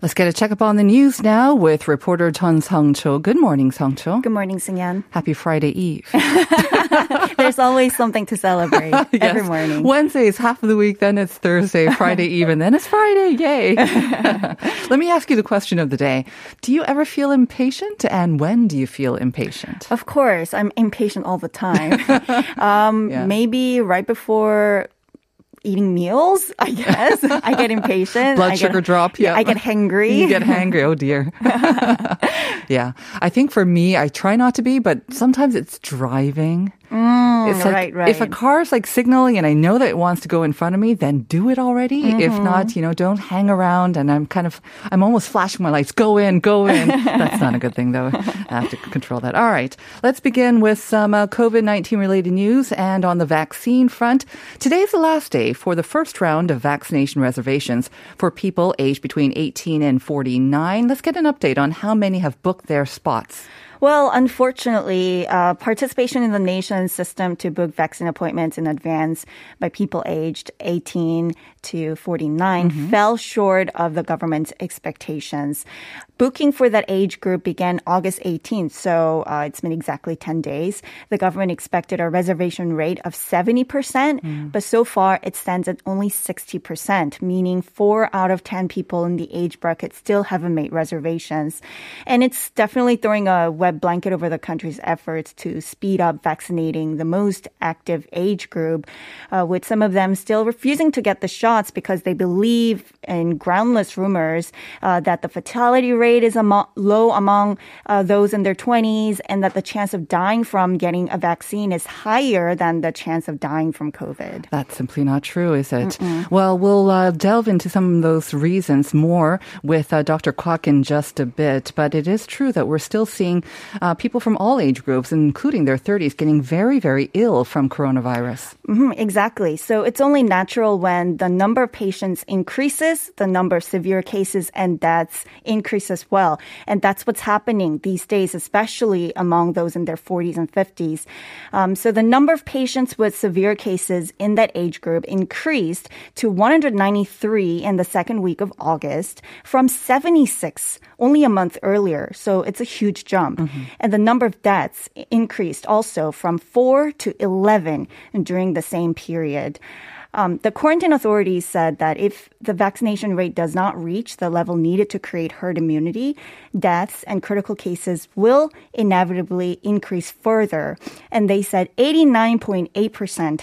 Let's get a checkup on the news now with reporter Chun Sung-cho. Good morning, Sung-cho. Good morning, Sungyan. Happy Friday Eve. There's always something to celebrate every morning. Wednesday is half of the week, then it's Thursday, Friday Eve, and then it's Friday. Yay. Let me ask you the question of the day. Do you ever feel impatient? And when do you feel impatient? Of course, I'm impatient all the time. um, Yeah. Maybe right before eating meals, I guess. I get impatient. Blood I sugar get, drop, yeah. I get hangry. You get hangry. Oh dear. yeah. I think for me, I try not to be, but sometimes it's driving. It's like, right, right. If a car's like signaling and I know that it wants to go in front of me, then do it already. If Mm-hmm. not, you know, don't hang around. And I'm kind of, I'm almost flashing my lights. Go in, go in. That's not a good thing though. I have to control that. All right. Let's begin with some uh, COVID-19 related news and on the vaccine front. Today's the last day for the first round of vaccination reservations for people aged between 18 and 49. Let's get an update on how many have booked their spots. Well, unfortunately, uh, participation in the nation's system to book vaccine appointments in advance by people aged 18 to 49 fell short of the government's expectations. Booking for that age group began August 18th, so uh, it's been exactly 10 days. The government expected a reservation rate of 70%, but so far it stands at only 60%, meaning four out of 10 people in the age bracket still haven't made reservations. And it's definitely throwing a wet blanket over the country's efforts to speed up vaccinating the most active age group, uh, with some of them still refusing to get the shots because they believe in groundless rumors uh, that the fatality rate is amo- low among uh, those in their 20s and that the chance of dying from getting a vaccine is higher than the chance of dying from COVID. That's simply not true, is it? Well, we'll uh, delve into some of those reasons more with uh, Dr. Kwak in just a bit. But it is true that we're still seeing uh, people from all age groups, including their 30s, getting very, very ill from coronavirus. Mhm, exactly. So it's only natural when the number of patients increases, the number of severe cases and deaths increase as well. And that's what's happening these days, especially among those in their 40s and 50s. Um, so the number of patients with severe cases in that age group increased to 193 in the second week of August from 76 only a month earlier. So it's a huge jump. And the number of deaths increased also from 4 to 11 during the same period. Um, the quarantine authorities said that if the vaccination rate does not reach the level needed to create herd immunity, deaths and critical cases will inevitably increase further. And they said 89.8%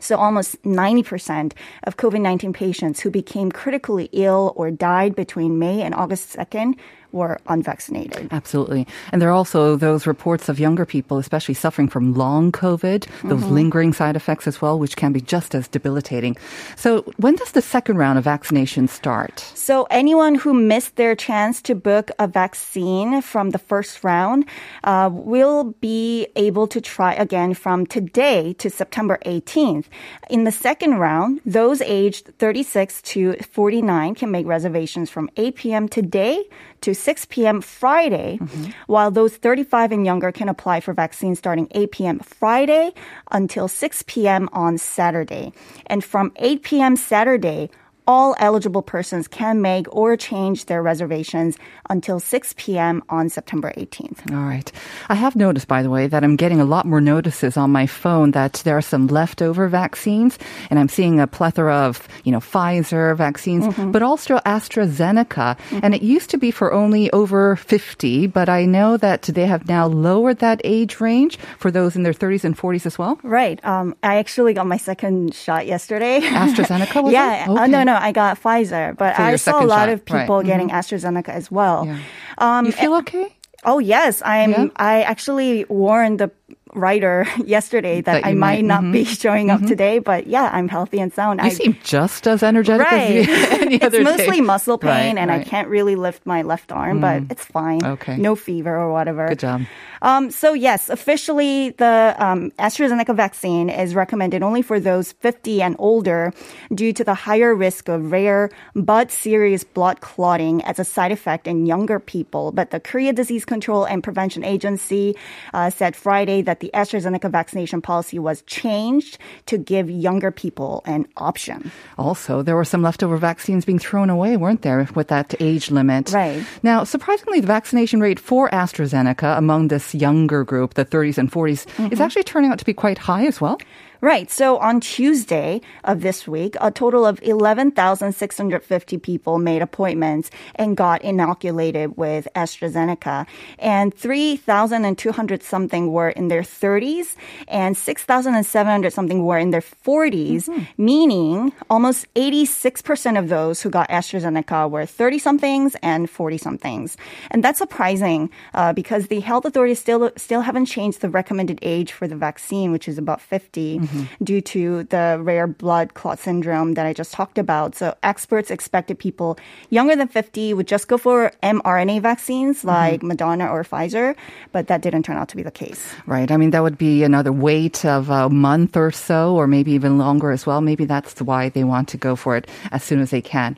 so almost 90% of COVID-19 patients who became critically ill or died between May and August 2nd were unvaccinated. Absolutely. And there are also those reports of younger people, especially suffering from long COVID, those lingering side effects as well, which can be just as debilitating. So when does the second round of vaccination start? So anyone who missed their chance to book a vaccine from the first round uh, will be able to try again from today to September 18th. In the second round, those aged 36 to 49 can make reservations from 8 p.m. today to 6 p.m. Friday, mm-hmm. while those 35 and younger can apply for vaccines starting 8 p.m. Friday until 6 p.m. on Saturday. And from 8 p.m. Saturday, all eligible persons can make or change their reservations until 6 p.m. on September 18th. All right. I have noticed, by the way, that I'm getting a lot more notices on my phone that there are some leftover vaccines, and I'm seeing a plethora of, you know, Pfizer vaccines, Mm-hmm. but also AstraZeneca. And it used to be for only over 50, but I know that they have now lowered that age range for those in their 30s and 40s as well. Right. Um, I actually got my second shot yesterday. AstraZeneca, was yeah. it? Uh, Okay. no, no, I got Pfizer, but For I saw a lot shot, of people right. getting AstraZeneca as well. Yeah. Um, You feel okay? Oh yes, I'm. Yeah? I actually warned the writer yesterday that, That I might, might- not be showing up today, but yeah, I'm healthy and sound. You I, seem just as energetic right. as you, any it's mostly day. muscle pain, Right, and I can't really lift my left arm, but it's fine. Okay. No fever or whatever. Good job. Um, so yes, officially the um, AstraZeneca vaccine is recommended only for those 50 and older due to the higher risk of rare but serious blood clotting as a side effect in younger people. But the Korea Disease Control and Prevention Agency uh, said Friday that the AstraZeneca vaccination policy was changed to give younger people an option. Also, there were some leftover vaccines being thrown away, weren't there, with that age limit? Right. Now, surprisingly, the vaccination rate for AstraZeneca among this younger group, the 30s and 40s, Mm-hmm. is actually turning out to be quite high as well. Right. So on Tuesday of this week, a total of 11,650 people made appointments and got inoculated with AstraZeneca. And 3,200 something were in their 30s and 6,700 something were in their 40s, meaning almost 86% of those who got AstraZeneca were 30 somethings and 40 somethings. And that's surprising uh, because the health authorities still, still haven't changed the recommended age for the vaccine, which is about 50 due to the rare blood clot syndrome that I just talked about. So experts expected people younger than 50 would just go for mRNA vaccines like Moderna or Pfizer, but that didn't turn out to be the case. Right. I mean, that would be another wait of a month or so, or maybe even longer as well. Maybe that's why they want to go for it as soon as they can.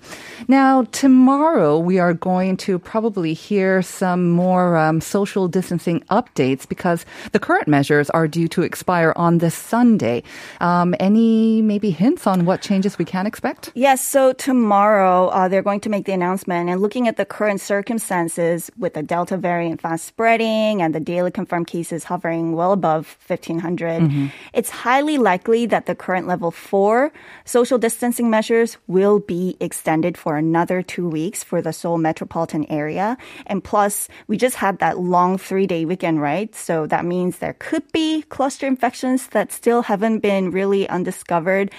Now, tomorrow we are going to probably hear some more um, social distancing updates because the current measures are due to expire on this Sunday. Um, any maybe hints on what changes we can expect? Yes, so tomorrow uh, they're going to make the announcement and looking at the current circumstances with the Delta variant fast spreading and the daily confirmed cases hovering well above 1,500, it's highly likely that the current level four social distancing measures will be extended for another two weeks for the Seoul metropolitan area. And plus, we just had that long three day weekend, right? So that means there could be cluster infections that still haven't been really undiscovered.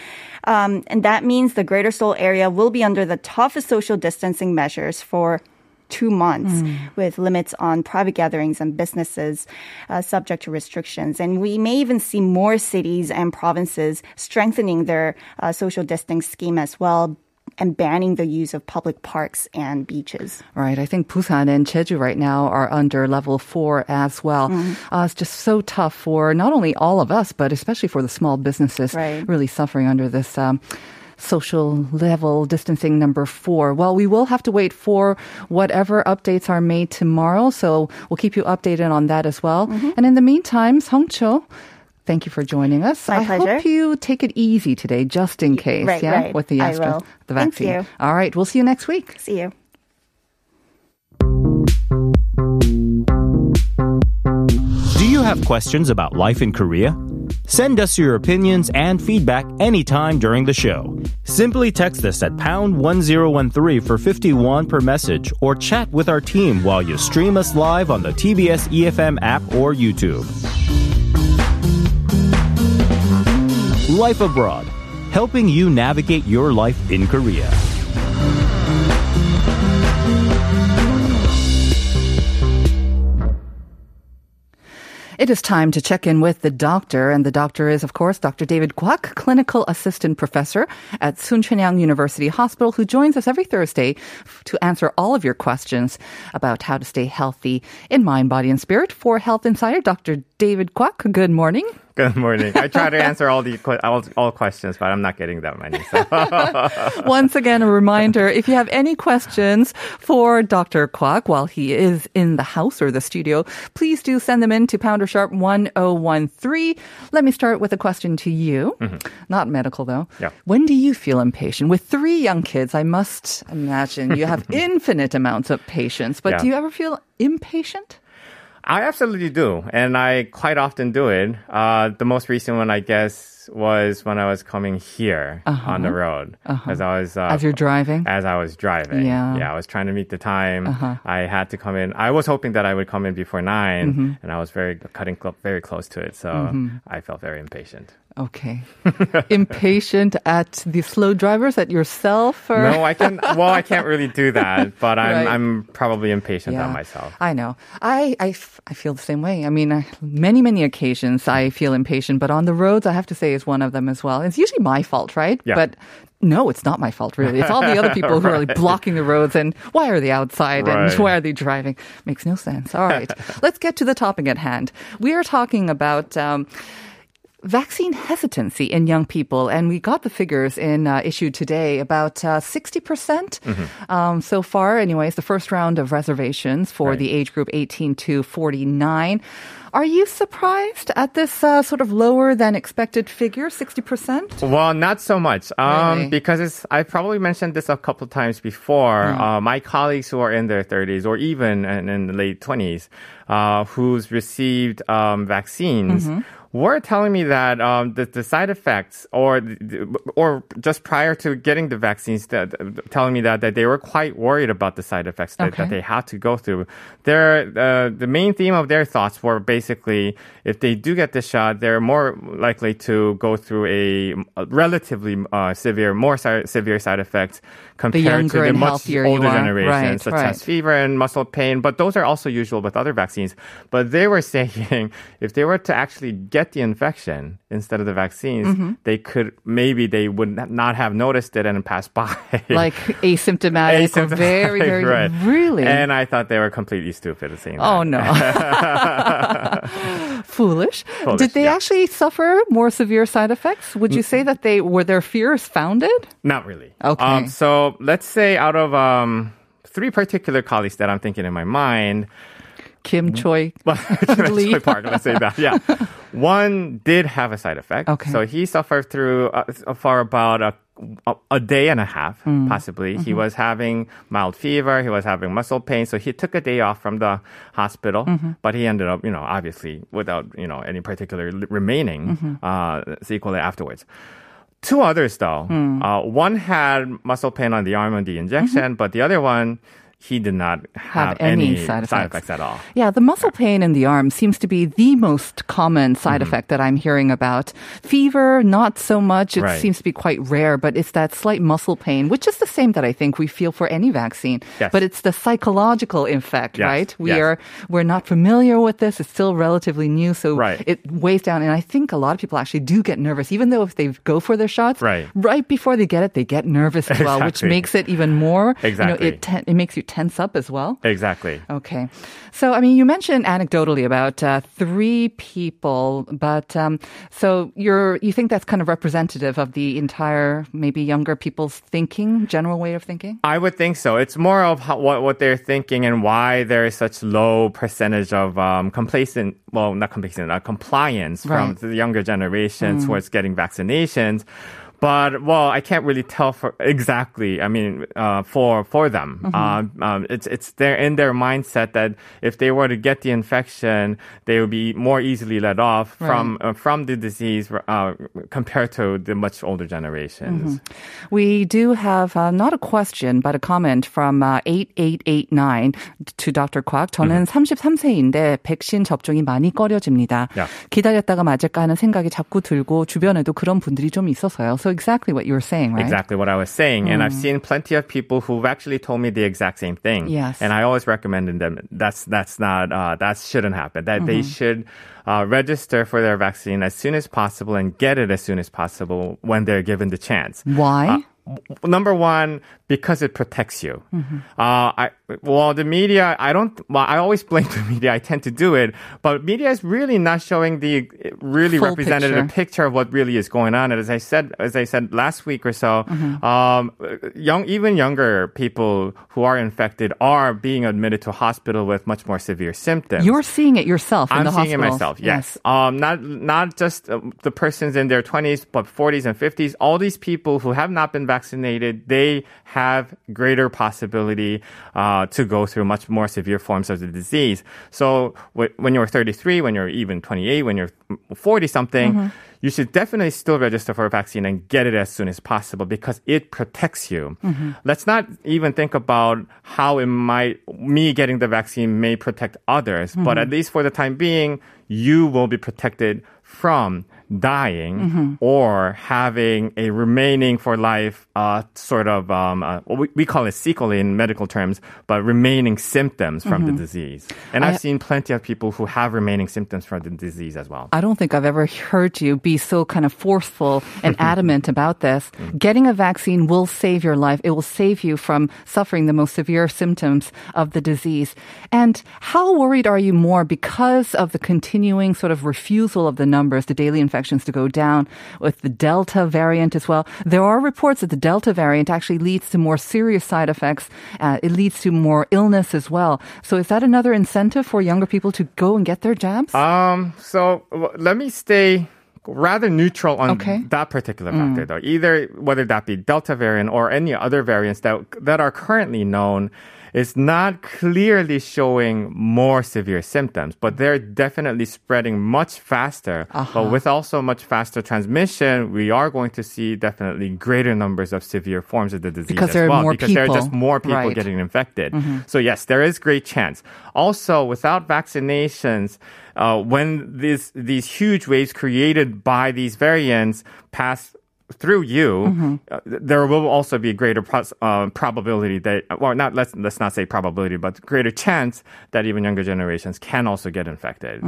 Um, and that means the greater Seoul area will be under the toughest social distancing measures for two months with limits on private gatherings and businesses uh, subject to restrictions. And we may even see more cities and provinces strengthening their uh, social distancing scheme as well and banning the use of public parks and beaches. Right. I think Busan and Jeju right now are under level four as well. Mm-hmm. Uh, it's just so tough for not only all of us, but especially for the small businesses Right. really suffering under this. Um, Social level distancing number four. Well, we will have to wait for whatever updates are made tomorrow. So we'll keep you updated on that as well. Mm-hmm. And in the meantime, Song Cho, thank you for joining us. My I pleasure. hope you take it easy today, just in case. right, yeah, right. with the I Astra, will. the Thank vaccine. you. All right, we'll see you next week. See you. Do you have questions about life in Korea? Send us your opinions and feedback anytime during the show. Simply text us at pound 1013 for 51 per message or chat with our team while you stream us live on the TBS EFM app or YouTube. Life Abroad, helping you navigate your life in Korea. It is time to check in with the doctor, and the doctor is, of course, Dr. David Kwak, clinical assistant professor at Soonchunhyang University Hospital, who joins us every Thursday to answer all of your questions about how to stay healthy in mind, body, and spirit. For Health Insider, Dr. David Kwak, good morning. Good morning. I try to answer all the all, all questions, but I'm not getting that many. So. Once again, a reminder if you have any questions for Dr. Kwak while he is in the house or the studio, please do send them in to Pounder Sharp 1013. Let me start with a question to you. Not medical, though. Mm-hmm. Yeah. When do you feel impatient? With three young kids, I must imagine you have infinite amounts of patience, but Yeah. do you ever feel impatient? I absolutely do, and I quite often do it. Uh, the most recent one, I guess, was when I was coming here on the uh-huh. road, uh-huh. as I was uh, As you're driving? As I was driving, Yeah. yeah, I was trying to meet the time. Uh-huh. I had to come in. I was hoping that I would come in before 9 mm-hmm. and I was very cutting cl- very close to it, so mm-hmm. I felt very impatient. Okay. Impatient at the slow drivers, at yourself? Or? No, I can. Well, I can't really do that, but I'm Right. I'm probably impatient Yeah. at myself. I know. I, I, f- I feel the same way. I mean, I, many, many occasions I feel impatient, but on the roads, I have to say is one of them as well. It's usually my fault, right? Yeah. But no, it's not my fault, really. It's all the other people who are like blocking the roads and why are they outside and why are they driving? Makes no sense. All right. Let's get to the topic at hand. We are talking about, um, vaccine hesitancy in young people, and we got the figures in uh, issue today about uh, 60% Mm-hmm. um, so far. Anyways, the first round of reservations for Right. the age group 18 to 49. Are you surprised at this uh, sort of lower than expected figure, 60%? Well, not so much, um, Really? because it's, I probably mentioned this a couple of times before. Uh, my colleagues who are in their 30s or even in, in the late 20s, uh, who's received um, vaccines. Were telling me that um, the, the side effects, or or just prior to getting the vaccines, that, telling me that, that they were quite worried about the side effects that, Okay. that they had to go through. Their uh, the main theme of their thoughts were basically if they do get the shot, they're more likely to go through a, relatively uh, severe, more si- severe side effects compared younger to the and much healthier older generation, Right, such right. as fever and muscle pain. But those are also usual with other vaccines. But they were saying if they were to actually get the infection instead of the vaccines, Mm-hmm. they could maybe they would not have noticed it and pass by. Like asymptomatic, or very, very, right. really? And I thought they were completely stupid at saying that. Oh no. Foolish. Foolish, Did they yeah. actually suffer more severe side effects? Would you say that they were their fears founded? Not really. Okay. Um, so let's say out of um, three particular colleagues that I'm thinking in my mind, Kim Choi well, Lee. Park, let's say that. Yeah. One did have a side effect. Okay. So he suffered through uh, for about a, a, day and a half, Mm. possibly. Mm-hmm. He was having mild fever. He was having muscle pain. So he took a day off from the hospital, Mm-hmm. but he ended up, you know, obviously without, you know, any particular remaining Mm-hmm. uh, sequelae afterwards. Two others, though. Hmm. Uh, one had muscle pain on the arm on the injection, but the other one, he did not have, Mm-hmm. any side effects. at all. Yeah, the muscle pain in the arm seems to be the most common side Mm-hmm. effect that I'm hearing about. Fever, not so much. It Right. seems to be quite rare, but it's that slight muscle pain, which is the same that I think we feel for any vaccine. Yes. But it's the psychological effect, Yes, right? We yes. are we're not familiar with this. It's still relatively new, so Right. it weighs down. And I think a lot of people actually do get nervous, even though if they go for their shots, Right. right before they get it, they get nervous as well, which makes it even more. You know, Exactly. it ten- it makes you tense up as well. Exactly. Okay. So, I mean, you mentioned anecdotally about uh, three people, but um, so you're you think that's kind of representative of the entire maybe younger people's thinking, general way of thinking? I would think so. It's more of how, what what they're thinking and why there is such low percentage of um, complacent, well, not complacent, uh, compliance Right. from the younger generation towards getting vaccinations. But well, I can't really tell for exactly. I mean, uh, for for them, um, um, it's it's they're in their mindset that if they were to get the infection, they would be more easily let off from uh, from the disease uh, compared to the much older generations. We do have uh, not a question, but a comment from uh, 8889 to Dr. Kwak. 저는 33세인데 백신 접종이 많이 꺼려집니다. 야. 기다렸다가 맞을까 하는 생각이 자꾸 들고 주변에도 그런 분들이 좀 있어서요. So exactly what you were saying, right? Exactly what I was saying. And I've seen plenty of people who've actually told me the exact same thing. Yes. And I always recommended them that's that's not uh, that shouldn't happen. That they should uh, register for their vaccine as soon as possible and get it as soon as possible when they're given the chance. Why? Uh, number one, because it protects you. Uh, I, well, the media, I don't, well, I always blame the media. I tend to do it, but media is really not showing the really Full representative picture. picture of what really is going on. And as I said, as I said last week or so, Mm-hmm. um, young, even younger people who are infected are being admitted to hospital with much more severe symptoms. You're seeing it yourself in I'm the seeing hospital. it myself. Yes. Um, not not just uh, the persons in their 20s, but 40s and 50s. All these people who have not been vaccinated, they have greater possibility uh, to go through much more severe forms of the disease. So wh- when you're 33, when you're even 28, when you're 40 something. Mm-hmm. You should definitely still register for a vaccine and get it as soon as possible because it protects you. Mm-hmm. Let's not even think about how it might, me getting the vaccine may protect others, but mm-hmm. at least for the time being, you will be protected from dying or having a remaining for life uh, sort of um, uh, we, we call it sequelae in medical terms, but remaining symptoms from the disease. And I've seen plenty of people who have remaining symptoms from the disease as well. I don't think I've ever heard you be so kind of forceful and adamant about this. Getting a vaccine will save your life. It will save you from suffering the most severe symptoms of the disease. And how worried are you more because of the continuing sort of refusal of the numbers, the daily infections to go down with the Delta variant as well? There are reports that the Delta variant actually leads to more serious side effects. Uh, it leads to more illness as well. So is that another incentive for younger people to go and get their jabs? Um, so let me stay rather neutral on Okay. Mm. that particular factor, though. Either whether that be Delta variant or any other variants that that are currently known. Is not clearly showing more severe symptoms, but they're definitely spreading much faster. Uh-huh. But with also much faster transmission, we are going to see definitely greater numbers of severe forms of the disease Because as there are well. more because there are just more people Right. getting infected. So yes, there is great chance. Also, without vaccinations, uh, when these these huge waves created by these variants pass through you, uh, there will also be a greater pros- uh, probability that, well, not let's let's not say probability, but greater chance that even younger generations can also get infected.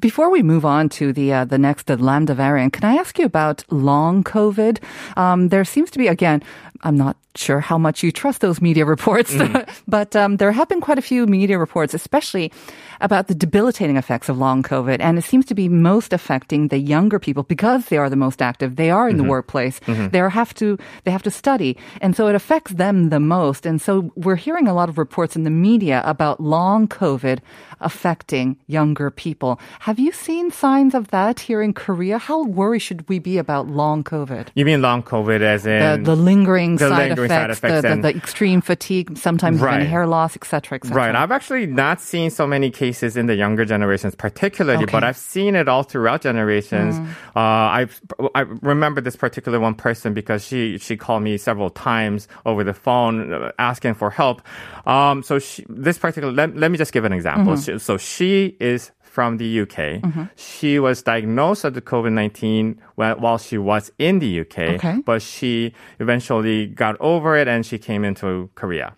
Before we move on to the uh, the next the lambda variant, can I ask you about long COVID? Um, there seems to be again. I'm not sure how much you trust those media reports, but um, there have been quite a few media reports, especially about the debilitating effects of long COVID, and it seems to be most affecting the younger people because they are the most active. They are in the workplace. They have to they have to study, and so it affects them the most. And so we're hearing a lot of reports in the media about long COVID affecting younger people. Have you seen signs of that here in Korea? How worried should we be about long COVID? You mean long COVID as in the lingering, the side, lingering side effects, effects the, the, and- the extreme fatigue, sometimes Right. even hair loss, etc., etc. Right. I've actually not seen so many cases in the younger generations, particularly, but I've seen it all throughout generations. Uh, I I remember this particular one person because she she called me several times over the phone uh, asking for help. Um, so she, this particular let, let me just give an example. She, so she is from the UK. She was diagnosed with the COVID 19 while she was in the UK, Okay. but she eventually got over it and she came into Korea.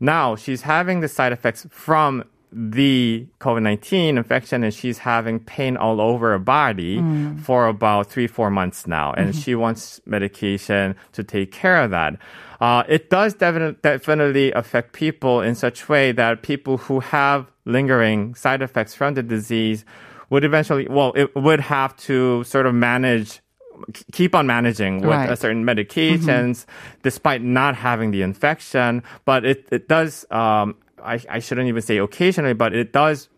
Now she's having the side effects from the COVID 19 infection and she's having pain all over her body for about three, four months now. And she wants medication to take care of that. Uh, it does definitely, definitely affect people in such way that people who have lingering side effects from the disease would eventually, well, it would have to sort of manage keep on managing with Right. certain medications despite not having the infection. But it, it does, um, I, I shouldn't even say occasionally, but it does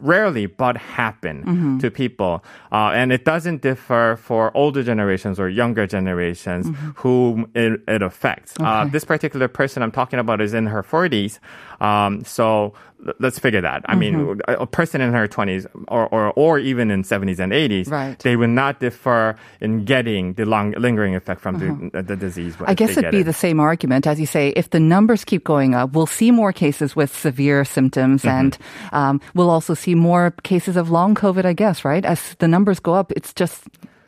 rarely but happen to people. Uh, and it doesn't differ for older generations or younger generations whom it, it affects. Uh, this particular person I'm talking about is in her 40s. Um, so let's figure that. I mean, a, person in her 20s or, or, or even in 70s and 80s, Right. they would not differ in getting the long, lingering effect from the, the disease. I guess it'd be it. the same argument. As you say, if the numbers keep going up, we'll see more cases with severe symptoms Mm-hmm. and um, we'll also see more cases of long COVID, I guess, right? As the numbers go up, it's just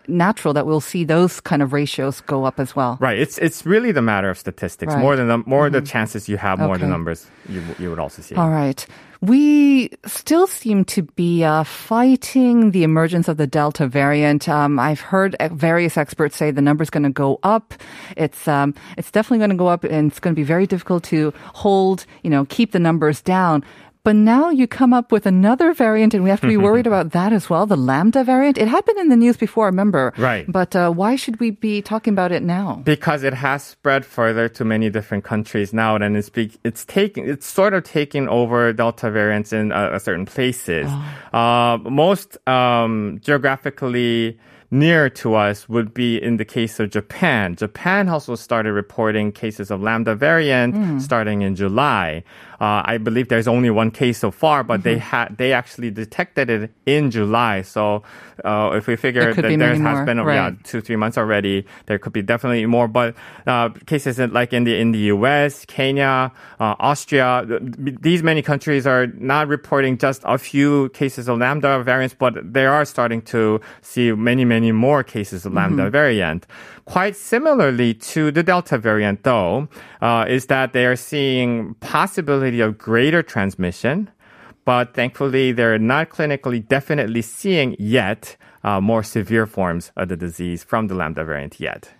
natural that we'll see those kind of ratios go up as well. Right. It's it's really the matter of statistics. Right. More than the more the chances you have, more the numbers you you would also see. All right. We still seem to be uh, fighting the emergence of the Delta variant. Um, I've heard various experts say the number's going to go up. It's um, it's definitely going to go up, and it's going to be very difficult to hold, you know, keep the numbers down. But now you come up with another variant, and we have to be worried about that as well. The Lambda variant. It had been in the news before, I remember. Right. But uh, why should we be talking about it now? because it has spread further to many different countries now, and it's be, it's taking it's sort of taking over Delta variants in uh, certain places. Uh, most um, geographically near to us would be in the case of Japan. Japan also started reporting cases of Lambda variant starting in July. uh, I believe there's only one case so far, but they Mm-hmm. had they actually detected it in July. So uh, if we figure that there has more, been yeah, right. two three months already, there could be definitely more. But uh, cases like in the in the U.S., Kenya, uh, Austria, th- these many countries are not reporting just a few cases of lambda variants, but they are starting to see many many more cases of lambda Mm-hmm. variant. Quite similarly to the delta variant, though, uh, is that they are seeing possibility of greater transmission but thankfully they're not clinically definitely seeing yet uh, more severe forms of the disease from the lambda variant yet.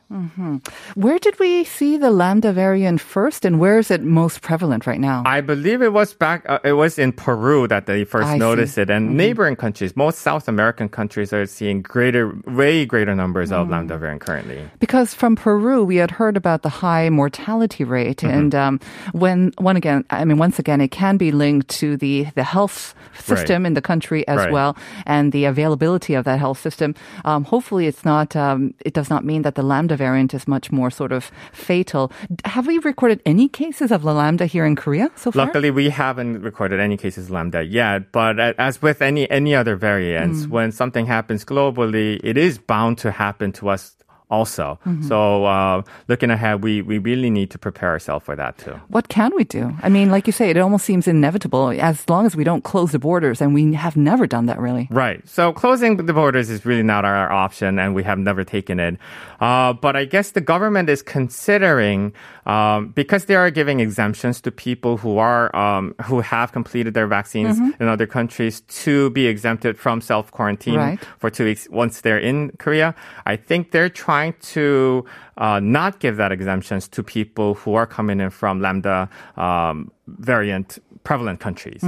Where did we see the Lambda variant first, and where is it most prevalent right now? I believe it was back. Uh, it was in Peru that they first I see. noticed it, and neighboring countries, most South American countries, are seeing greater, way greater numbers of lambda variant currently. Because from Peru, we had heard about the high mortality rate, Mm-hmm. and um, when one again, I mean, once again, it can be linked to the the health system in the country as Right. well, and the availability of that health system. Um, hopefully, it's not. Um, it does not mean that the lambda variant is much more sort of fatal. Have we recorded any cases of the lambda here in Korea so far? Luckily, we haven't recorded any cases of lambda yet. But as with any any other variants, Mm. when something happens globally, it is bound to happen to us also. Mm-hmm. So uh, looking ahead, we we really need to prepare ourselves for that too. What can we do? I mean, like you say, it almost seems inevitable as long as we don't close the borders, and we have never done that really. Right. So closing the borders is really not our option, and we have never taken it. Uh, but I guess the government is considering um, because they are giving exemptions to people who are um, who have completed their vaccines in other countries to be exempted from self quarantine Right. for two weeks once they're in Korea. I think they're trying to uh, not give that exemptions to people who are coming in from lambda um, variant prevalent countries.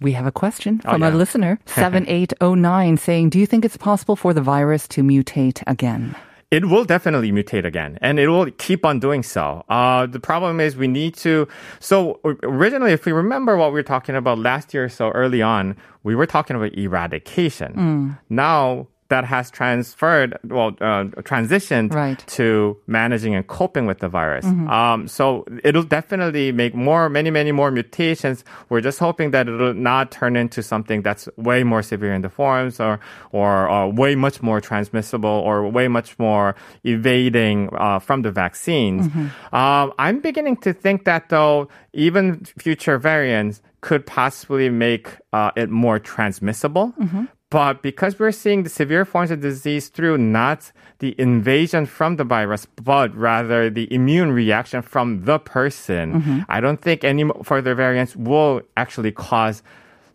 We have a question Oh, from a listener, 7809, saying, Do you think it's possible for the virus to mutate again? It will definitely mutate again, and it will keep on doing so. Uh, the problem is we need to. So originally, if we remember what we were talking about last year, so early on, we were talking about eradication. Now that has transferred, well, uh, transitioned Right. to managing and coping with the virus. Um, so it'll definitely make more, many, many more mutations. We're just hoping that it'll not turn into something that's way more severe in the forms or, or, uh way much more transmissible or way much more evading uh, from the vaccines. Um, I'm beginning to think that though, even future variants could possibly make uh, it more transmissible. But because we're seeing the severe forms of disease through not the invasion from the virus, but rather the immune reaction from the person, mm-hmm. I don't think any further variants will actually cause,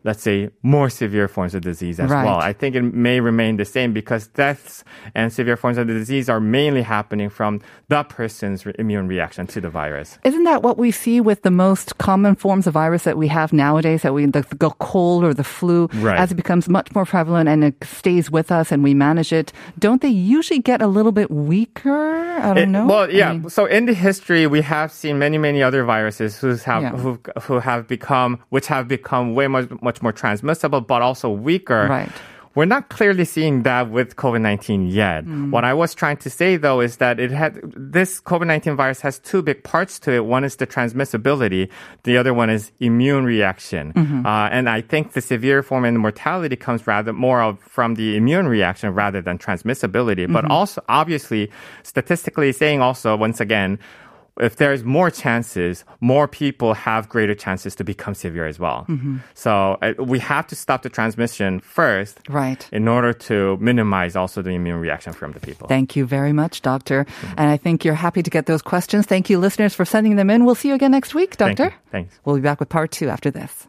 let's say, more severe forms of disease as Right. well. I think it may remain the same because deaths and severe forms of the disease are mainly happening from the person's immune reaction to the virus. Isn't that what we see with the most common forms of virus that we have nowadays? That we the, the cold or the flu, Right. as it becomes much more prevalent and it stays with us and we manage it. Don't they usually get a little bit weaker? I don't It- know. Well, I yeah. mean, so in the history, we have seen many, many other viruses who have Yeah. who who have become which have become way much much more transmissible, but also weaker. Right. We're not clearly seeing that with COVID nineteen yet. Mm. What I was trying to say though is that it had this COVID nineteen virus has two big parts to it. One is the transmissibility. The other one is immune reaction. Mm-hmm. Uh, and I think the severe form and mortality comes rather more of from the immune reaction rather than transmissibility. But Mm-hmm. also, obviously, statistically saying also, once again, if there's more chances, more people have greater chances to become severe as well. Mm-hmm. So uh, we have to stop the transmission first Right. in order to minimize also the immune reaction from the people. Thank you very much, Doctor. And I think you're happy to get those questions. Thank you, listeners, for sending them in. We'll see you again next week, Thank Doctor. you. Thanks. We'll be back with part two after this.